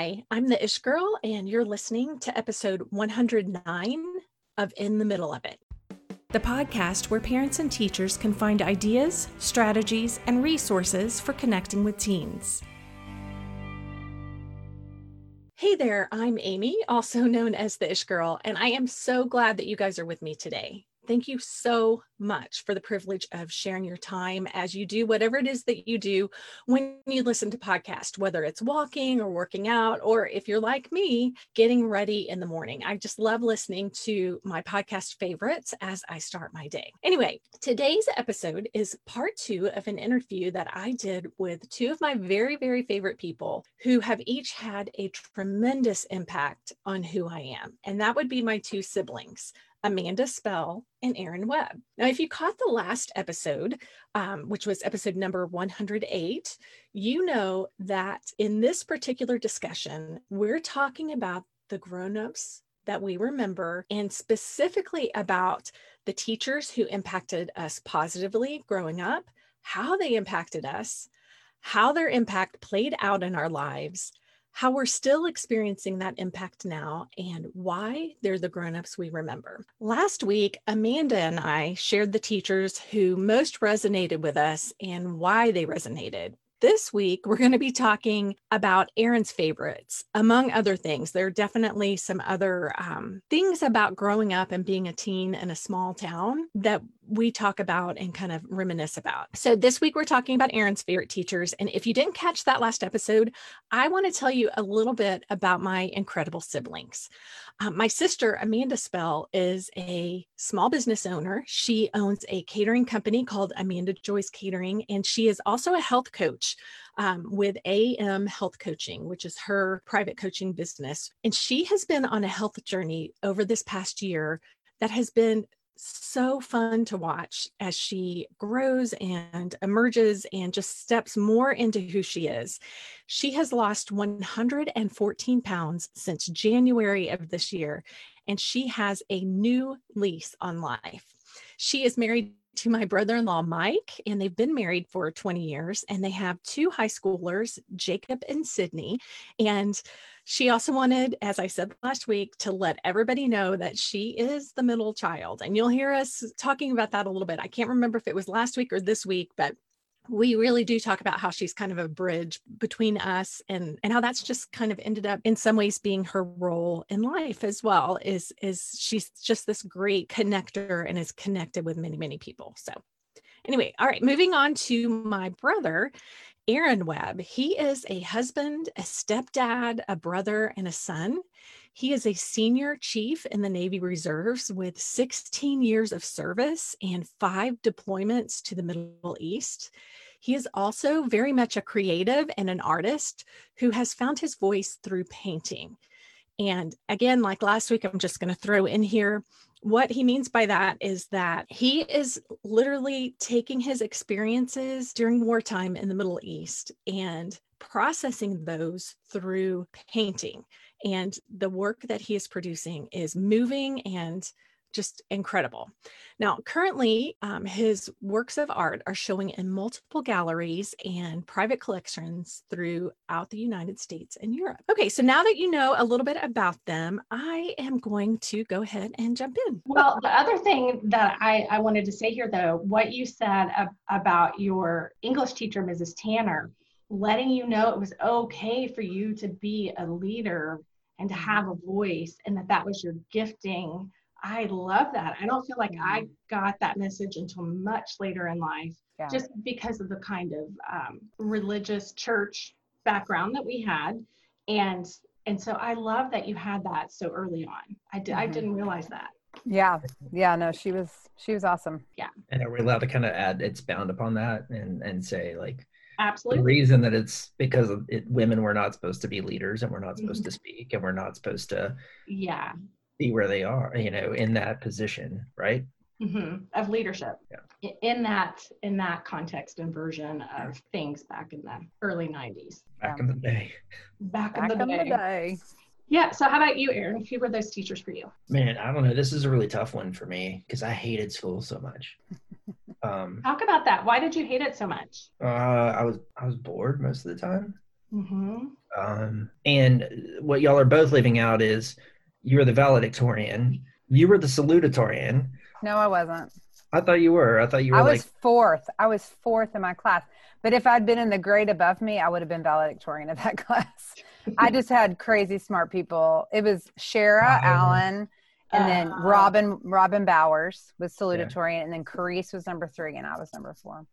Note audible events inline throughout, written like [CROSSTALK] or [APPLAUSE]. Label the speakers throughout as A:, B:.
A: Hi, I'm the Ish Girl, and you're listening to episode 109 of In the Middle of It, the podcast where parents and teachers can find ideas, strategies, and resources for connecting with teens. Hey there, I'm Amy, also [LAUGHS] known as the Ish Girl, and I am so glad that you guys are with me today. Thank you so much for the privilege of sharing your time as you do whatever it is that you do when you listen to podcast, whether it's walking or working out, or if you're like me, getting ready in the morning. I just love listening to my podcast favorites as I start my day. Anyway, today's episode is part two of an interview that I did with two of my very, very favorite people who have each had a tremendous impact on who I am. And that would be my two siblings. Amanda Spell, and Aaron Webb. Now, if you caught the last episode, um, which was episode number 108, you know that in this particular discussion, we're talking about the grown-ups that we remember and specifically about the teachers who impacted us positively growing up, how they impacted us, how their impact played out in our lives, how we're still experiencing that impact now, and why they're the grown-ups we remember. Last week, Amanda and I shared the teachers who most resonated with us and why they resonated. This week, we're going to be talking about Aaron's favorites. Among other things, there are definitely some other um, things about growing up and being a teen in a small town that we talk about and kind of reminisce about. So, this week we're talking about Aaron's favorite teachers. And if you didn't catch that last episode, I want to tell you a little bit about my incredible siblings. Um, my sister, Amanda Spell, is a small business owner. She owns a catering company called Amanda Joyce Catering, and she is also a health coach. Um, with AM Health Coaching, which is her private coaching business. And she has been on a health journey over this past year that has been so fun to watch as she grows and emerges and just steps more into who she is. She has lost 114 pounds since January of this year, and she has a new lease on life. She is married to my brother in law, Mike, and they've been married for 20 years. And they have two high schoolers, Jacob and Sydney. And she also wanted, as I said last week, to let everybody know that she is the middle child. And you'll hear us talking about that a little bit. I can't remember if it was last week or this week, but we really do talk about how she's kind of a bridge between us and and how that's just kind of ended up in some ways being her role in life as well is is she's just this great connector and is connected with many many people so anyway all right moving on to my brother Aaron Webb. He is a husband, a stepdad, a brother, and a son. He is a senior chief in the Navy Reserves with 16 years of service and five deployments to the Middle East. He is also very much a creative and an artist who has found his voice through painting. And again, like last week, I'm just going to throw in here what he means by that is that he is literally taking his experiences during wartime in the Middle East and processing those through painting. And the work that he is producing is moving and just incredible. Now, currently, um, his works of art are showing in multiple galleries and private collections throughout the United States and Europe. Okay, so now that you know a little bit about them, I am going to go ahead and jump in.
B: Well, the other thing that I, I wanted to say here, though, what you said ab- about your English teacher, Mrs. Tanner, letting you know it was okay for you to be a leader and to have a voice and that that was your gifting I love that. I don't feel like mm-hmm. I got that message until much later in life, yeah. just because of the kind of um, religious church background that we had, and and so I love that you had that so early on. I did. Mm-hmm. I didn't realize that.
C: Yeah, yeah. No, she was she was awesome.
B: Yeah.
D: And are we allowed to kind of add it's bound upon that and and say like
B: absolutely
D: the reason that it's because it, women were not supposed to be leaders and we're not supposed mm-hmm. to speak and we're not supposed to
B: yeah
D: be where they are, you know, in that position, right?
B: Mm-hmm. Of leadership.
D: Yeah.
B: In that in that context and version of things back in the early '90s.
D: Back yeah. in the day.
B: Back,
C: back
B: in, the,
C: in
B: day.
C: the day.
B: Yeah. So, how about you, Aaron? Who were those teachers for you?
D: Man, I don't know. This is a really tough one for me because I hated school so much. [LAUGHS]
B: Um, Talk about that. Why did you hate it so much?
D: Uh, I was I was bored most of the time.
A: Mm-hmm.
D: Um, and what y'all are both leaving out is you're the valedictorian. You were the salutatorian.
C: No, I wasn't.
D: I thought you were. I thought you were
C: I
D: like
C: was fourth. I was fourth in my class. But if I'd been in the grade above me, I would have been valedictorian of that [LAUGHS] class. I just had crazy smart people. It was Shara
D: Wow.
C: Allen, and then
A: Uh,
C: Robin Robin Bowers was salutatorian, and then Carice was number three, and I was number four.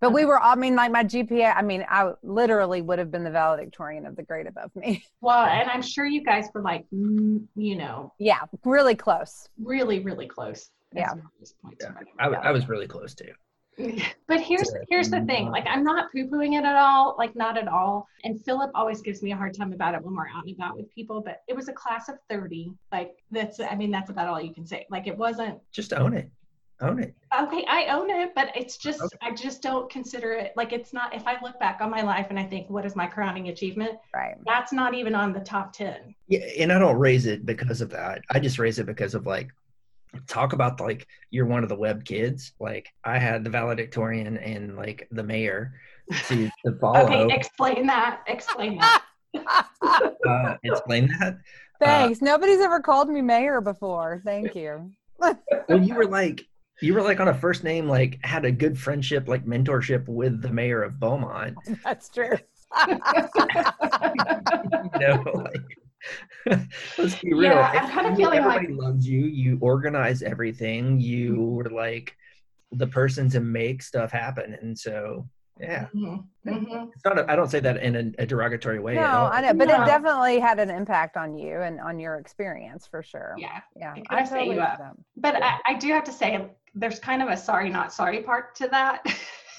C: But we were, all I mean, like my GPA, I mean, I literally would have been the valedictorian of the grade above me. [LAUGHS]
A: Well, and I'm sure you guys were like, mm, you know,
C: yeah, really close.
A: really, really close.
C: Yeah.
A: far as points
D: Yeah,
A: are
D: I, w- I was really close too. [LAUGHS]
A: But here's here's the thing. Like I'm not poo-pooing it at all, like not at all. And Philip always gives me a hard time about it when we're out and about with people. But it was a class of 30. Like that's I mean, that's about all you can say. Like it wasn't
D: Just own it. Own it.
A: okay, I own it, but it's just
D: Okay.
A: I just don't consider it like it's not if I look back on my life and I think what is my crowning achievement,
C: Right.
A: that's not even on the top 10.
D: Yeah, and I don't raise it because of that. I just raise it because of like talk about like you're one of the Webb kids. Like I had the valedictorian and like the mayor to, to [LAUGHS] follow.
A: Okay, explain that. Explain that. [LAUGHS]
D: uh, explain that.
C: Thanks. Nobody's ever called me mayor before. Thank you. [LAUGHS]
D: Well, you were like you were like on a first name, like had a good friendship, like mentorship with the mayor of Beaumont. [LAUGHS]
C: That's true. [LAUGHS]
D: you know, like [LAUGHS] let's be real.
A: Yeah, I'm kinda
D: You-
A: feeling like-
D: everybody loves you. You organize everything. You
A: Mm-hmm.
D: were like the person to make stuff happen, and so yeah.
A: Mhm, mhm.
D: It's not. A, I don't say that in a, a derogatory way.
C: No. I know, but
A: No.
C: it definitely had an impact on you and on your experience for sure.
A: Yeah.
C: yeah.
A: It kinda set you
C: get
A: up.
C: that.
A: But I, I do have to say, there's kind of a sorry, not sorry part to that,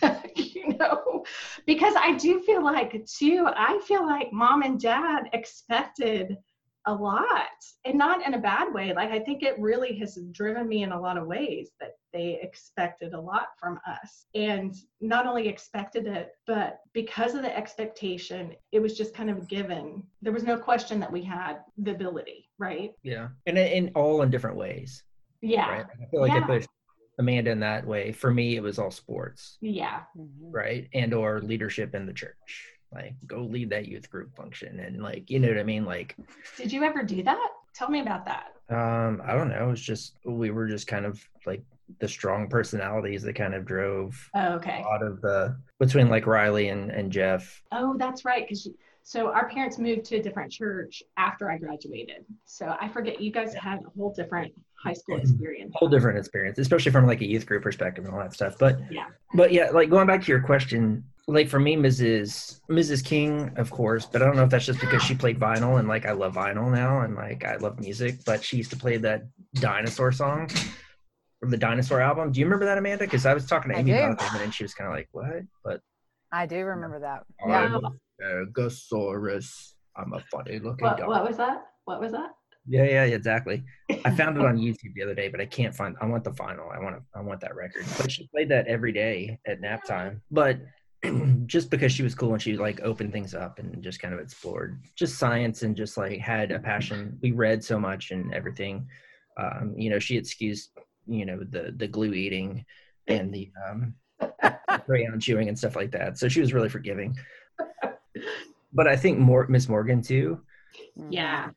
A: [LAUGHS] you know, because I do feel like, too, I feel like mom and dad expected a lot and not in a bad way. Like, I think it really has driven me in a lot of ways that they expected a lot from us. And not only expected it, but because of the expectation, it was just kind of given. There was no question that we had the ability, right?
D: Yeah, and in all in different ways.
A: Yeah.
D: Right. I feel like
A: Yeah.
D: I pushed Amanda in that way. For me, it was all sports.
A: Yeah.
C: Mhm.
D: right and or leadership in the church like go lead that youth group function and like you know what i mean like
A: Did you ever do that? Tell me about that.
D: um i don't know it's just we were just kind of like the strong personalities that kind of drove
A: Oh, okay.
D: a lot of the between like riley and and jeff
A: Oh, that's right. Because so our parents moved to a different church after I graduated. So I forget you guys had a whole different high school experience.
D: whole different experience especially from like a youth group perspective and all that stuff but
A: Yeah.
D: but yeah like going back to your question like for me mrs mrs king of course but i don't know if that's just because she played vinyl and like i love vinyl now and like i love music but she used to play that dinosaur song from the dinosaur album do you remember that amanda because i was talking to amy
C: do.
D: about it and she was kind of like what but
C: I do remember that.
D: I'm
C: Yeah.
D: a Stegosaurus. i'm a funny looking
A: What,
D: dog
A: what was that? What was that?
D: yeah yeah exactly I found it [LAUGHS] on YouTube the other day, but I can't find. I want the vinyl. I want to. I want that record. But she played that every day at nap time. But [CLEARS THROAT] just because she was cool and she like opened things up and just kind of explored just science and just like had a passion. We read so much and everything. Um, you know, she excused you know the the glue eating and the um, crayon chewing and stuff like that. So she was really forgiving. But I think more Miss Morgan too.
A: Yeah.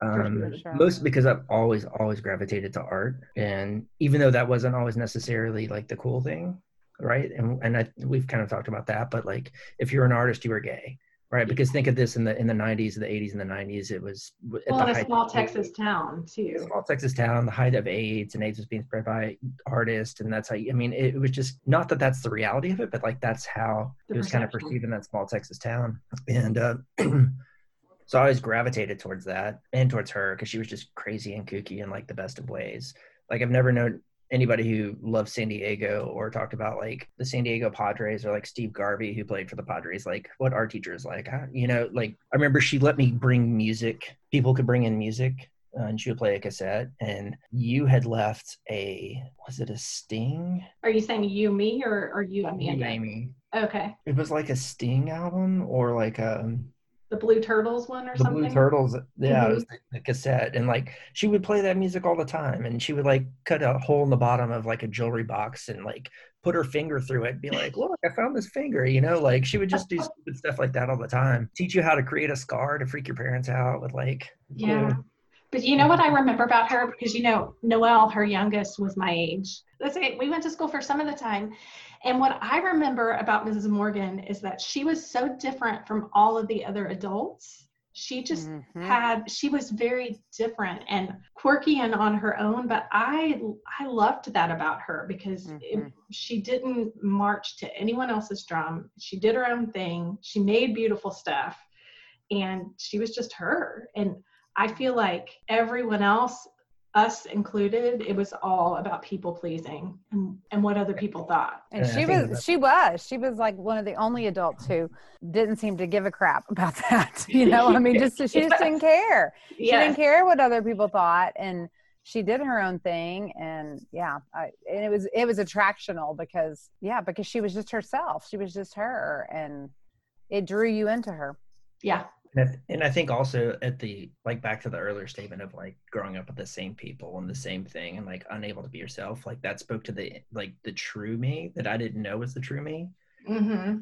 D: Um,
C: sure, sure.
D: Most because I've always, always gravitated to art, and even though that wasn't always necessarily like the cool thing, right? And and I, we've kind of talked about that, but like if you're an artist, you were gay, right? Because think of this in the in the 90s, the 80s, and the 90s, it was
A: Well, in a small Texas town too.
D: small Texas town, the height of AIDS, and AIDS was being spread by artists, and that's how. You, I mean, it, was just not that that's the reality of it, but like that's how
A: The
D: it was kind of perceived in that small Texas town, and uh, [CLEARS THROAT] so I always gravitated towards that and towards her because she was just crazy and kooky in like the best of ways. Like I've never known anybody who loves San Diego or talked about like the San Diego Padres or like Steve Garvey who played for the Padres, like what our teacher is like. Huh? You know, like I remember she let me bring music. People could bring in music uh, and she would play a cassette. And you had left a was it a Sting?
A: Are you saying you, me, or are you,
D: You,
A: Amanda?
D: Amy.
A: Okay.
D: It was like a Sting album or like a
A: The Blue Turtles one or
D: the
A: something?
D: Blue Turtles. Yeah,
A: Mhm.
D: it was the, the cassette, and like she would play that music all the time, and she would like cut a hole in the bottom of like a jewelry box and like put her finger through it and be like, look, I found this finger, you know, like she would just do [LAUGHS] stupid stuff like that all the time. Teach you how to create a scar to freak your parents out with like,
A: yeah. But you know what I remember about her? Because you know, Noelle, her youngest, was my age. Let's say we went to school for some of the time. And what I remember about Mrs. Morgan is that she was so different from all of the other adults. She just mm-hmm. had she was very different and quirky and on her own, but I I loved that about her because mm-hmm. it, she didn't march to anyone else's drum. She did her own thing. She made beautiful stuff and she was just her. And I feel like everyone else, us included, it was all about people pleasing and, and what other people thought.
C: And she was, she was, she was like one of the only adults who didn't seem to give a crap about [LAUGHS] that. You know, I mean, just she just didn't [LAUGHS] care. She yes. didn't care what other people thought, and she did her own thing. And yeah, I, and it was it was attractional because yeah, because she was just herself. She was just her, and it drew you into her.
A: Yeah,
D: and I, and I think also at the like back to the earlier statement of like growing up with the same people and the same thing and like unable to be yourself like that spoke to the like the true me that i didn't know was the true me. Mm-hmm.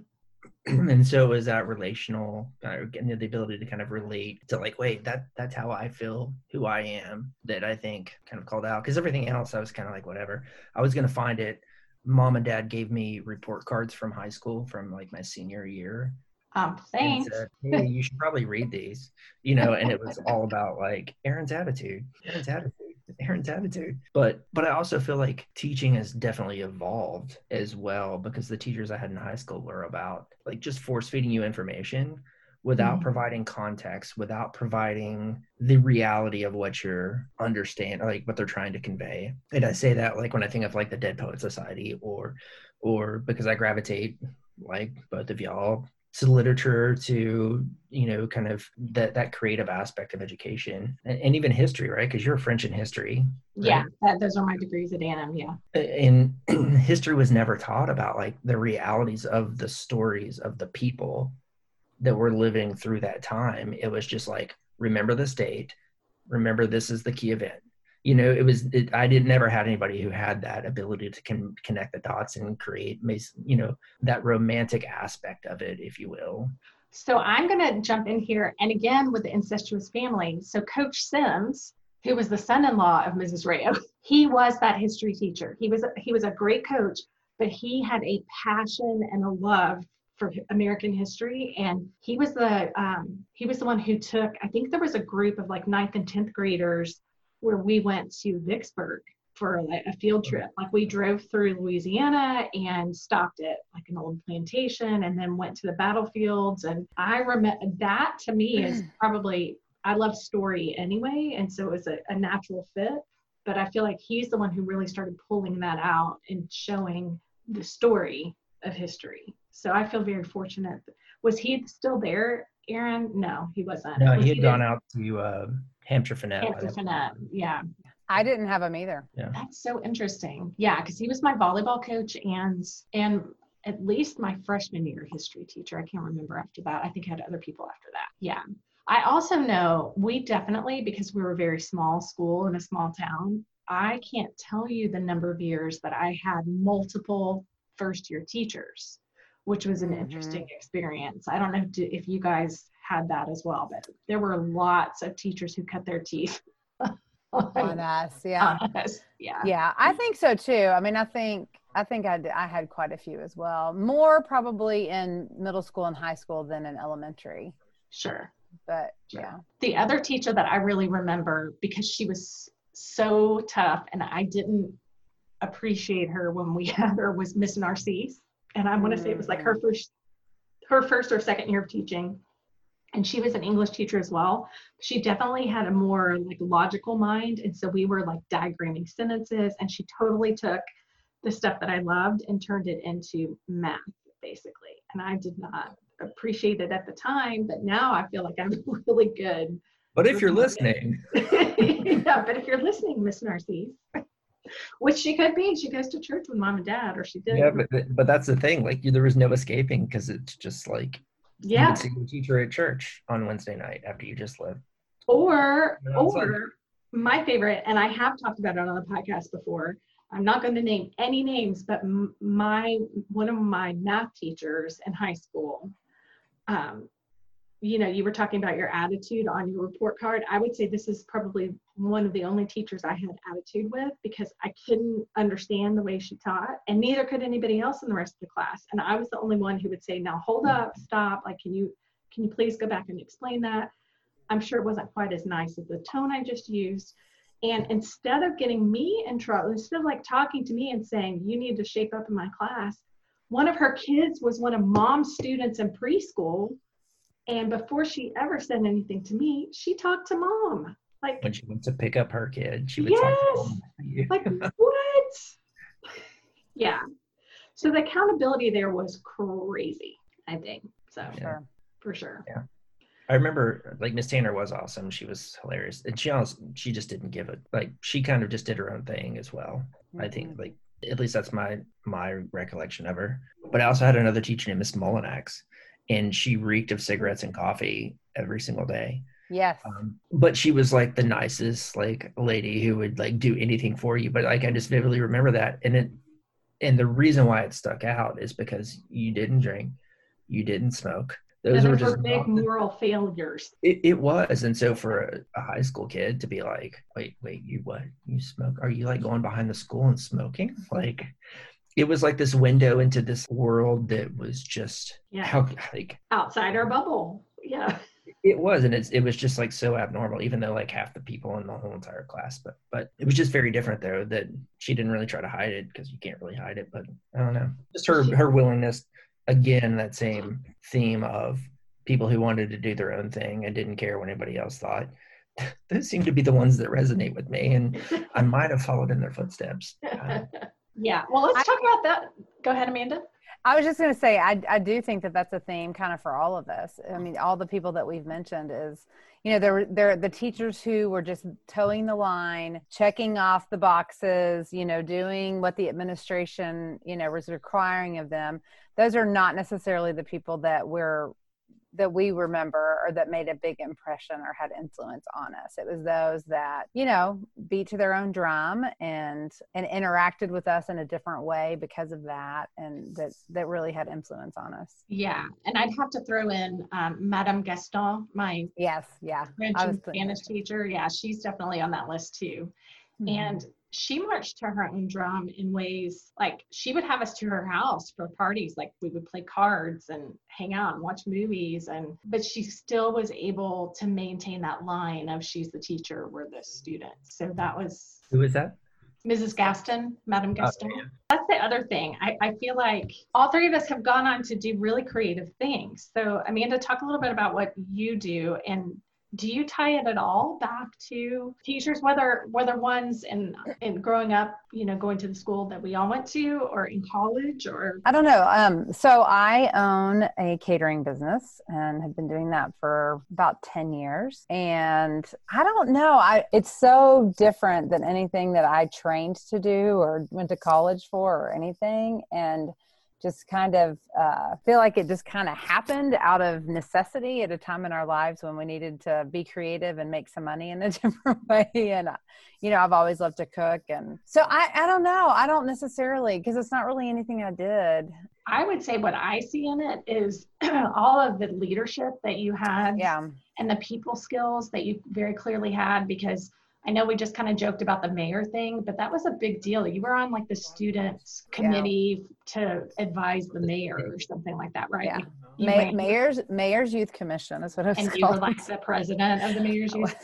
D: [CLEARS THROAT] and so it was that relational uh, getting the ability to kind of relate to like wait that that's how i feel who i am that i think kind of called out. Because everything else i was kind of like whatever. I was going to find it. Mom and dad gave me report cards from high school from like my senior year
A: um, thanks.
D: Said, [LAUGHS] hey, you should probably read these, you know, and it was all about like Aaron's attitude, Aaron's attitude, Aaron's attitude. But but I also feel like teaching has definitely evolved as well because the teachers I had in high school were about like just force feeding you information without mm-hmm. providing context, without providing the reality of what you're understand, like what they're trying to convey. And I say that like when I think of like the Dead Poet Society or or because I gravitate like both of y'all to literature to you know kind of that that creative aspect of education and, and even history right? Because you're french in history
A: right? yeah that, those are my degrees at A&M yeah.
D: And [CLEARS THROAT] history was never taught about like the realities of the stories of the people that were living through that time. It was just like remember this date. Remember this is the key event you know it was it, i didn't never had anybody who had that ability to con- connect the dots and create you know that romantic aspect of it if you will
A: so i'm going to jump in here and again with the incestuous family so coach sims who was the son-in-law of mrs rayo [LAUGHS] he was that history teacher he was he was a great coach but he had a passion and a love for American history, and he was the um, he was the one who took. I think there was a group of like ninth and tenth graders where we went to Vicksburg for a, a field trip. Like we drove through Louisiana and stopped at like an old plantation and then went to the battlefields. And I remember that to me is probably, I love story anyway. And so it was a, a natural fit. But I feel like he's the one who really started pulling that out and showing the story of history. So I feel very fortunate. Was he still there, Aaron? No, he wasn't.
D: No,
A: was
D: he had he gone out to uh, Hampshire Fannett.
A: Hampshire Fannett, yeah.
C: I didn't have him either.
D: Yeah.
A: That's so interesting. Yeah, because he was my volleyball coach and and at least my freshman year history teacher. I can't remember after that. I think I had other people after that. Yeah. I also know we definitely, because we were a very small school in a small town, I can't tell you the number of years that I had multiple first year teachers, which was an mm-hmm. interesting experience. I don't know if you guys had that as well. But there were lots of teachers who cut their teeth [LAUGHS]
C: on us. Yeah. [LAUGHS]
A: On us. Yeah.
C: Yeah. I think so too. I mean, I think, I think I, I had quite a few as well. More probably in middle school and high school than in elementary.
A: Sure.
C: But yeah.
A: The other teacher that I really remember because she was so tough and I didn't appreciate her when we [LAUGHS] had her was Miss Narcisse. And I want to say it was like her mm. first her first or second year of teaching and she was an english teacher as well. She definitely had a more like logical mind and so we were like diagramming sentences and she totally took the stuff that i loved and turned it into math basically. And i did not appreciate it at the time but now i feel like i'm [LAUGHS] really good
D: but if you're listening. [LAUGHS]
A: yeah but if you're listening miss narcisse which she could be she goes to church with mom and dad or she did.
D: Yeah but, but that's the thing like there was no escaping because it's just like
A: yeah.
D: See a teacher at church on Wednesday night after you just left.
A: Or, or my favorite, and I have talked about it on the podcast before. I'm not going to name any names, but my one of my math teachers in high school, um, you know, you were talking about your attitude on your report card. I would say this is probably one of the only teachers I had attitude with because I couldn't understand the way she taught, and neither could anybody else in the rest of the class. And I was the only one who would say, "Now hold up, mm-hmm. stop! Like, can you can you please go back and explain that?" I'm sure it wasn't quite as nice as the tone I just used. And instead of getting me in trouble, instead of like talking to me and saying, you need to shape up in my class, one of her kids was one of mom's students in preschool. And before she ever said anything to me, she talked to mom. Like
D: when she went to pick up her kid, she would
A: yes,
D: talk to
A: you. like [LAUGHS] what? Yeah. So the accountability there was crazy, I think. So yeah. for sure.
D: Yeah. I remember like Miss Tanner was awesome. She was hilarious, and she also she just didn't give it. Like she kind of just did her own thing as well. Mm-hmm. I think mm-hmm. like at least that's my my recollection of her. But I also had another teacher named Miss Mullinax, and she reeked of cigarettes and coffee every single day.
C: Yes. Um,
D: but she was like the nicest like lady who would like do anything for you. But like I just vividly remember that, and it and the reason why it stuck out is because you didn't drink, you didn't smoke,
A: those, were just big moral failures.
D: It, it was, and so for a, a, high school kid to be like, "Wait, wait, you what? You smoke? Are you like going behind the school and smoking?" Like, it was like this window into this world that was just
A: yeah, how like outside our bubble. Yeah,
D: it was, and it's it was just like so abnormal. Even though like half the people in the whole entire class, but but it was just very different though. That she didn't really try to hide it because you can't really hide it. But I don't know, just her her willingness again that same theme of people who wanted to do their own thing and didn't care what anybody else thought [LAUGHS] those seem to be the ones that resonate with me and i might have followed in their footsteps [LAUGHS] uh,
A: yeah well let's talk about that go ahead amanda
C: I was just going to say, I, I do think that that's a theme kind of for all of us. I mean, all the people that we've mentioned is, you know, there there the teachers who were just toeing the line, checking off the boxes, you know, doing what the administration, you know, was requiring of them. Those are not necessarily the people that we're that we remember or that made a big impression or had influence on us. It was those that, you know, beat to their own drum and and interacted with us in a different way because of that and that that really had influence on us.
A: Yeah. And I'd have to throw in um, Madame Gaston, my
C: Yes, yeah.
A: French and Spanish teacher. Yeah, she's definitely on that list too. Mm-hmm. And she marched to her own drum in ways like she would have us to her house for parties like we would play cards and hang out and watch movies and but she still was able to maintain that line of she's the teacher we're the students so that was
D: who was that
A: Mrs. Gaston, Madam oh, Gaston. Oh, yeah. That's the other thing. I, I feel like all three of us have gone on to do really creative things. So, Amanda, talk a little bit about what you do and do you tie it at all back to teachers whether whether ones in in growing up you know going to the school that we all went to or in college or?
C: I don't know. Um, so i own a catering business and have been doing that for about 10 years. And i don't know. I it's so different than anything that i trained to do or went to college for or anything. And just kind of uh, feel like it just kind of happened out of necessity at a time in our lives when we needed to be creative and make some money in a [LAUGHS] different way. And, uh, you know, I've always loved to cook. And so I, I don't know. I don't necessarily, because it's not really anything I did.
A: I would say what I see in it is [CLEARS THROAT] all of the leadership that you had
C: yeah.
A: and the people skills that you very clearly had because I know we just kind of joked about the mayor thing, but that was a big deal. You were on like the students committee yeah. to advise the mayor or something like that, right?
C: Yeah. You, you May- mayor's mayor's youth commission is what it was
A: and
C: called.
A: you were like the president of the [LAUGHS] mayor's youth.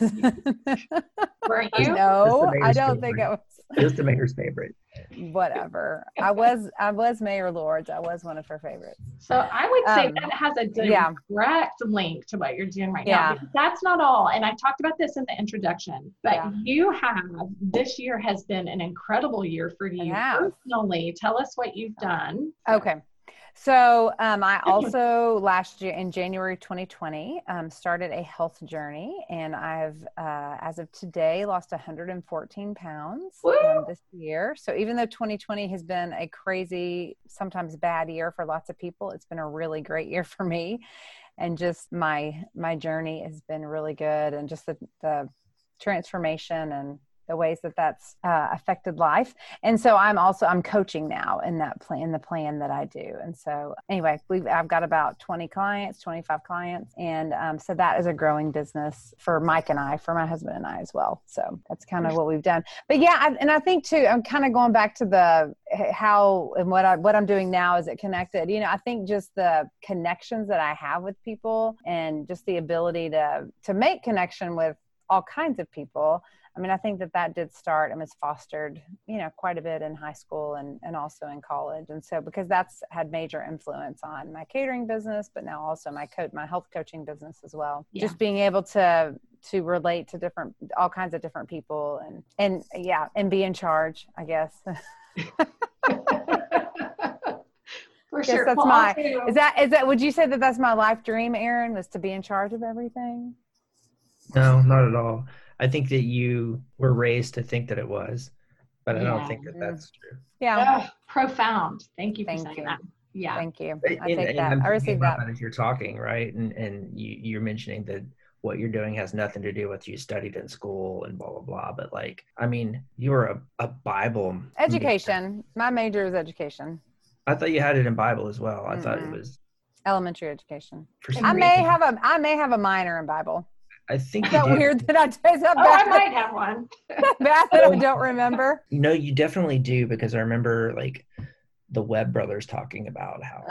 A: Weren't [LAUGHS] you?
C: No, I don't think it was.
D: Just the mayor's favorite
C: whatever. I was I was Mayor Lord's. I was one of her favorites.
A: So I would say um, that has a direct yeah. link to what you're doing right yeah. now. That's not all. And I talked about this in the introduction, but yeah. you have this year has been an incredible year for you personally. Tell us what you've done.
C: Okay. So um, I also last year in January 2020 um, started a health journey, and I've uh, as of today lost 114 pounds um, this year. So even though 2020 has been a crazy, sometimes bad year for lots of people, it's been a really great year for me, and just my my journey has been really good, and just the, the transformation and the ways that that's uh, affected life. And so I'm also I'm coaching now in that plan, in the plan that I do. And so anyway, we've I've got about 20 clients, 25 clients, and um, so that is a growing business for Mike and I, for my husband and I as well. So that's kind of what we've done. But yeah, I, and I think too, I'm kind of going back to the how and what I what I'm doing now is it connected. You know, I think just the connections that I have with people and just the ability to to make connection with all kinds of people I mean, I think that that did start and was fostered, you know, quite a bit in high school and, and also in college. And so, because that's had major influence on my catering business, but now also my coach, my health coaching business as well. Yeah. Just being able to to relate to different, all kinds of different people, and and yeah, and be in charge, I guess. [LAUGHS]
A: For sure.
C: That's well, my. Is that is that? Would you say that that's my life dream, Aaron? Was to be in charge of everything?
D: No, not at all. I think that you were raised to think that it was, but I don't think that that's true.
C: Yeah.
A: Oh, profound. Thank you for Thank saying you. that. Yeah.
C: Thank you. I and, take that. I received that. that.
D: As you're talking, right? And and you, you're mentioning that what you're doing has nothing to do with you studied in school and blah blah blah. But like, I mean, you were a, a Bible
C: education. Major. My major is education.
D: I thought you had it in Bible as well. I mm thought it was
C: elementary education. I may have a I may have a minor in Bible.
D: I think
C: is that weird that I [LAUGHS] is that
A: oh, bad I might have one.
C: bad [LAUGHS] that I oh. don't remember.
D: No, you definitely do because I remember like the Webb brothers talking about how.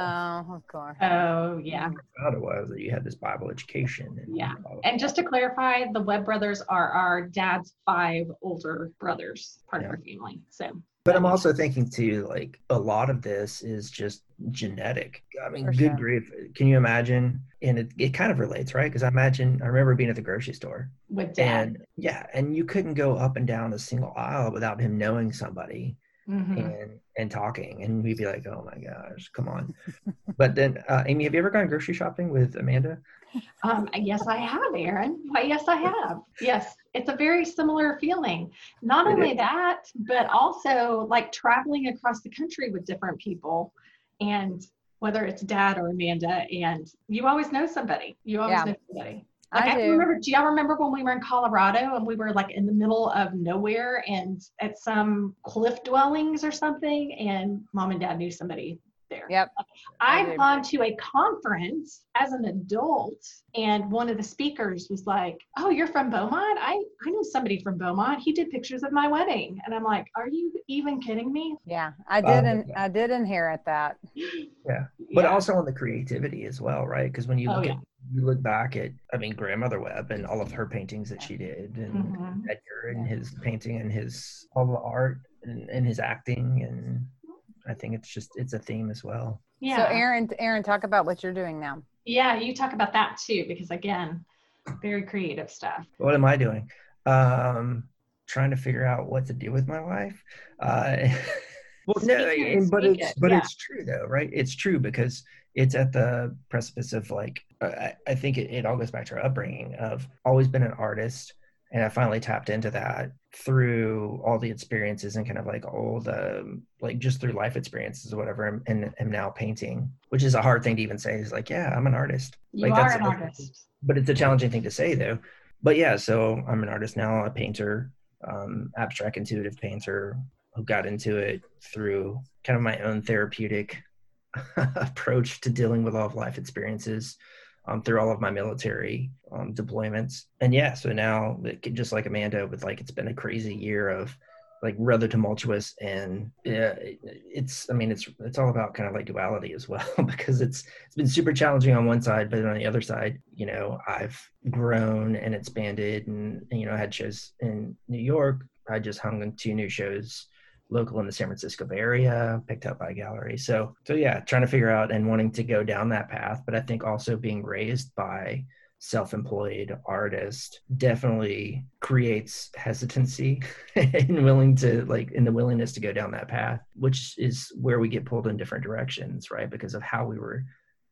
C: Oh, of course.
A: Oh, yeah.
D: How it was that you had this Bible education.
A: And yeah. And just to clarify, the Webb brothers are our dad's five older brothers, part yeah. of our family. So
D: but I'm also thinking too, like a lot of this is just genetic. I mean, For good sure. grief. Can you imagine? And it, it kind of relates, right? Because I imagine, I remember being at the grocery store
A: with dad.
D: And yeah, and you couldn't go up and down a single aisle without him knowing somebody. Mm-hmm. and and talking and we'd be like oh my gosh come on but then uh, amy have you ever gone grocery shopping with amanda
A: um, yes, I have, Aaron. Why, yes, I have. Yes, it's a very similar feeling. Not it only is. that, but also like traveling across the country with different people, and whether it's Dad or Amanda, and you always know somebody. You always yeah. know somebody. Like I, I remember. Do y'all remember when we were in Colorado and we were like in the middle of nowhere and at some cliff dwellings or something, and Mom and Dad knew somebody there.
C: Yep.
A: I've gone to a conference as an adult, and one of the speakers was like, "Oh, you're from Beaumont? I I know somebody from Beaumont. He did pictures of my wedding." And I'm like, "Are you even kidding me?"
C: Yeah, I did. Um, I did inherit that.
D: Yeah, but yeah. also on the creativity as well, right? Because when you oh, look oh, yeah. at you look back at i mean grandmother webb and all of her paintings that she did and mm-hmm. edgar and his painting and his all the art and, and his acting and I think it's just it's a theme as well.
C: Yeah. So Aaron, Aaron, talk about what you're doing now.
A: Yeah, you talk about that too, because again, very creative stuff.
D: What am I doing? Um, trying to figure out what to do with my life. Uh, [LAUGHS] well, no, it, but it's it. but yeah. it's true though, right? It's true because it's at the precipice of like I, I think it, it all goes back to our upbringing of always been an artist and I finally tapped into that through all the experiences and kind of like all the like just through life experiences or whatever and, and am now painting which is a hard thing to even say. Is like yeah i'm an artist.
A: You
D: like
A: are that's an artist.
D: But it's a challenging thing to say though. But yeah so i'm an artist now a painter um, abstract intuitive painter who got into it through kind of my own therapeutic [LAUGHS] approach to dealing with all of life experiences um, through all of my military um, deployments. And yeah, so now just like Amanda, with like it's been a crazy year of like rather tumultuous and yeah, it's I mean it's it's all about kind of like duality as well [LAUGHS] because it's it's been super challenging on one side, but on the other side, you know, I've grown and expanded and, and you know I had shows in New York. I just hung on two new shows local in the San Francisco Bay Area, picked up by a gallery. So, so yeah, trying to figure out and wanting to go down that path. But I think also being raised by self-employed artist definitely creates hesitancy [LAUGHS] and willing to like in the willingness to go down that path which is where we get pulled in different directions right because of how we were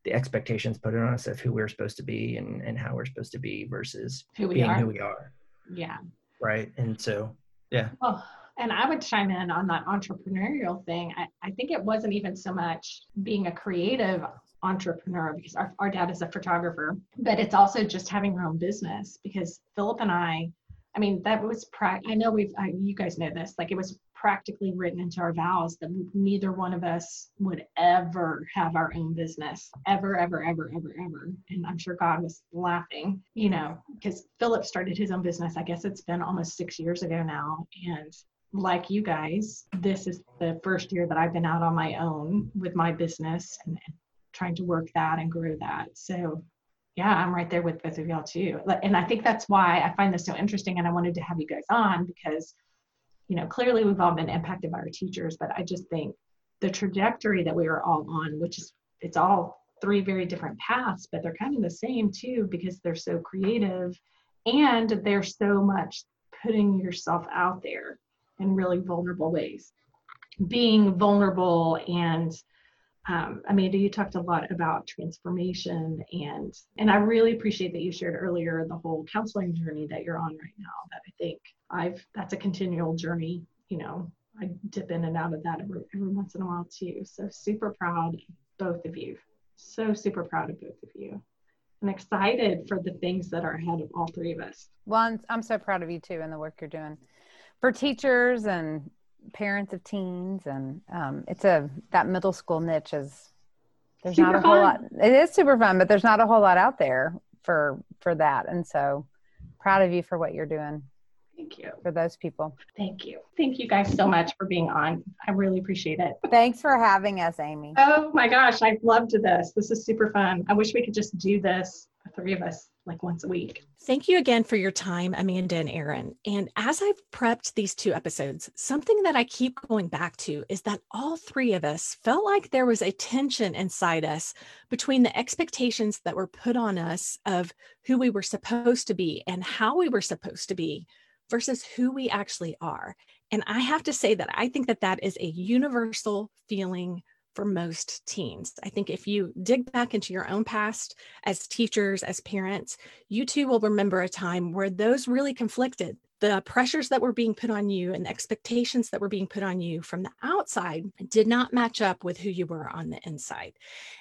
D: the expectations put on us of who we're supposed to be and, and how we're supposed to be versus
A: who we
D: being
A: are.
D: who we are
A: yeah
D: right and so yeah
A: well and I would chime in on that entrepreneurial thing. I, I think it wasn't even so much being a creative entrepreneur because our, our dad is a photographer, but it's also just having your own business because Philip and I,
E: I mean, that was, pra- I know we've, I, you guys know this, like it was practically written into our vows that neither one of us would ever have our own business, ever, ever, ever, ever, ever. And I'm sure God was laughing, you know, because Philip started his own business. I guess it's been almost six years ago now. And like you guys, this is the first year that I've been out on my own with my business and, trying to work that and grow that. So yeah, I'm right there with both of y'all too. And I think that's why I find this so interesting. And I wanted to have you guys on because, you know, clearly we've all been impacted by our teachers, but I just think the trajectory that we are all on, which is, it's all three very different paths, but they're kind of the same too because they're so creative and they're so much putting yourself out there in really vulnerable ways. Being vulnerable and um, Amanda, you talked a lot about transformation and and I really appreciate that you shared earlier the whole counseling journey that you're on right now. That I think I've that's a continual journey. You know, I dip in and out of that every, every once in a while too. So super proud both of you. So super proud of both of you. And excited for the things that are ahead of all three of us.
C: Well, I'm, I'm so proud of you too and the work you're doing for teachers and parents of teens and um, it's a that middle school niche is there's super not a fun. whole lot it is super fun but there's not a whole lot out there for for that and so proud of you for what you're doing
E: Thank you.
C: For those people.
E: Thank you. Thank you guys so much for being on. I really appreciate it.
C: Thanks for having us, Amy.
E: Oh my gosh, I've loved this. This is super fun. I wish we could just do this, the three of us, like once a week.
A: Thank you again for your time, Amanda and Aaron. And as I've prepped these two episodes, something that I keep going back to is that all three of us felt like there was a tension inside us between the expectations that were put on us of who we were supposed to be and how we were supposed to be versus who we actually are. And I have to say that I think that that is a universal feeling for most teens. I think if you dig back into your own past as teachers, as parents, you too will remember a time where those really conflicted the pressures that were being put on you and the expectations that were being put on you from the outside did not match up with who you were on the inside.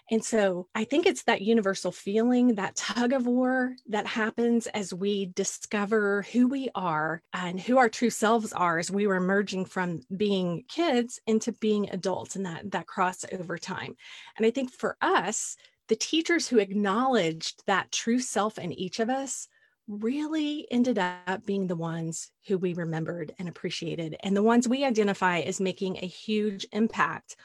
A: And so I think it's that universal feeling, that tug of war that happens as we discover who we are and who our true selves are as we were emerging from being kids into being adults and that, that cross over time. And I think for us, the teachers who acknowledged that true self in each of us really ended up being the ones who we remembered and appreciated, and the ones we identify as making a huge impact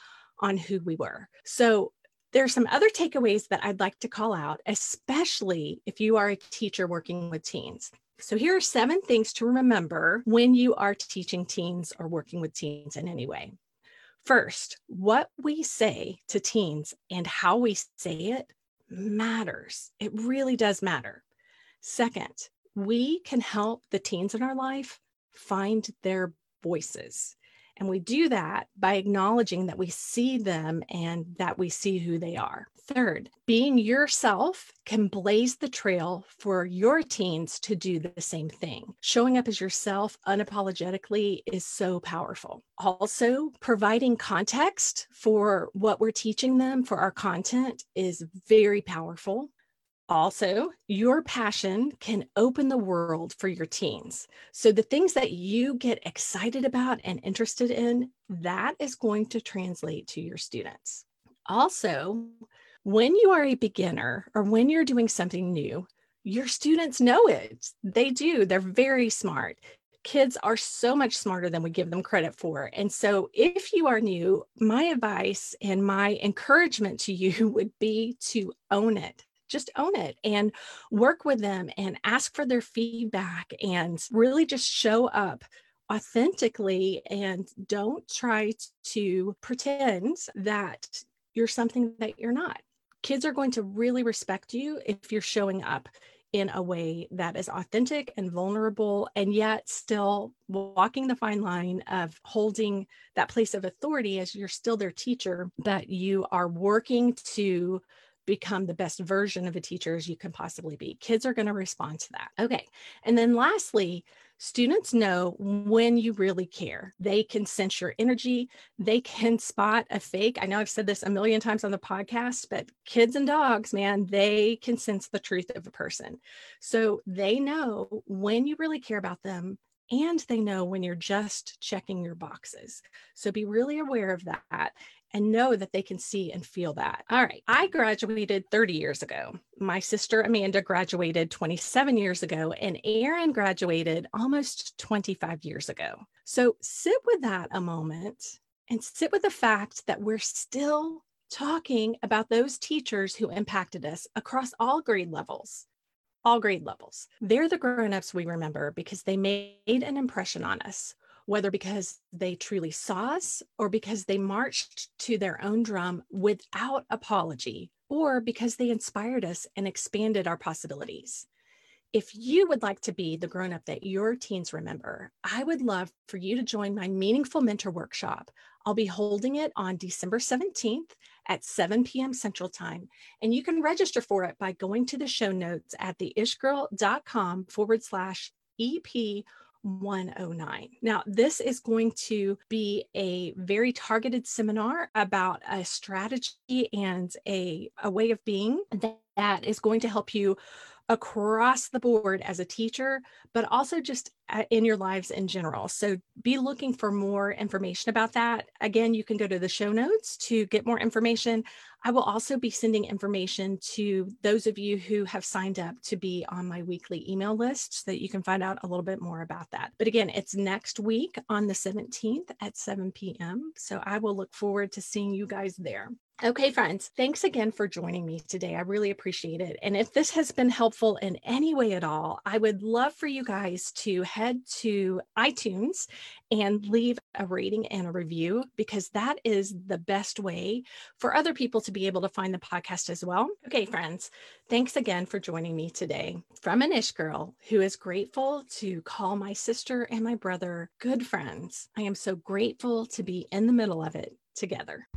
A: on who we were. So, there are some other takeaways that I'd like to call out, especially if you are a teacher working with teens. So, here are seven things to remember when you are teaching teens or working with teens in any way. First, what we say to teens and how we say it matters. It really does matter. Second, we can help the teens in our life find their voices. And we do that by acknowledging that we see them and that we see who they are. Third, being yourself can blaze the trail for your teens to do the same thing. Showing up as yourself unapologetically is so powerful. Also, providing context for what we're teaching them for our content is very powerful. Also, your passion can open the world for your teens. So, the things that you get excited about and interested in, that is going to translate to your students. Also, when you are a beginner or when you're doing something new, your students know it. They do. They're very smart. Kids are so much smarter than we give them credit for. And so, if you are new, my advice and my encouragement to you [LAUGHS] would be to own it just own it and work with them and ask for their feedback and really just show up authentically and don't try to pretend that you're something that you're not. Kids are going to really respect you if you're showing up in a way that is authentic and vulnerable, and yet still walking the fine line of holding that place of authority as you're still their teacher, but you are working to become the best version of a teacher as you can possibly be. Kids are going to respond to that. Okay. And then lastly, Students know when you really care. They can sense your energy. They can spot a fake. I know I've said this a million times on the podcast, but kids and dogs, man, they can sense the truth of a person. So they know when you really care about them and they know when you're just checking your boxes. So be really aware of that and know that they can see and feel that. All right, I graduated 30 years ago. My sister Amanda graduated 27 years ago, and Aaron graduated almost 25 years ago. So sit with that a moment and sit with the fact that we're still talking about those teachers who impacted us across all grade levels all grade levels. They're the grown-ups we remember because they made an impression on us, whether because they truly saw us or because they marched to their own drum without apology or because they inspired us and expanded our possibilities. If you would like to be the grown up that your teens remember, I would love for you to join my Meaningful Mentor Workshop. I'll be holding it on December 17th at 7 p.m. Central Time. And you can register for it by going to the show notes at theishgirl.com forward slash EP 109. Now, this is going to be a very targeted seminar about a strategy and a, a way of being that, that is going to help you across the board as a teacher, but also just uh, in your lives in general. So be looking for more information about that. Again, you can go to the show notes to get more information. I will also be sending information to those of you who have signed up to be on my weekly email list so that you can find out a little bit more about that. But again, it's next week on the 17th at 7 p.m. So I will look forward to seeing you guys there. Okay, friends, thanks again for joining me today. I really appreciate it. And if this has been helpful in any way at all, I would love for you guys to head to iTunes and leave a rating and a review because that is the best way for other people to be able to find the podcast as well. Okay, friends, thanks again for joining me today from an ish girl who is grateful to call my sister and my brother good friends. I am so grateful to be in the middle of it together.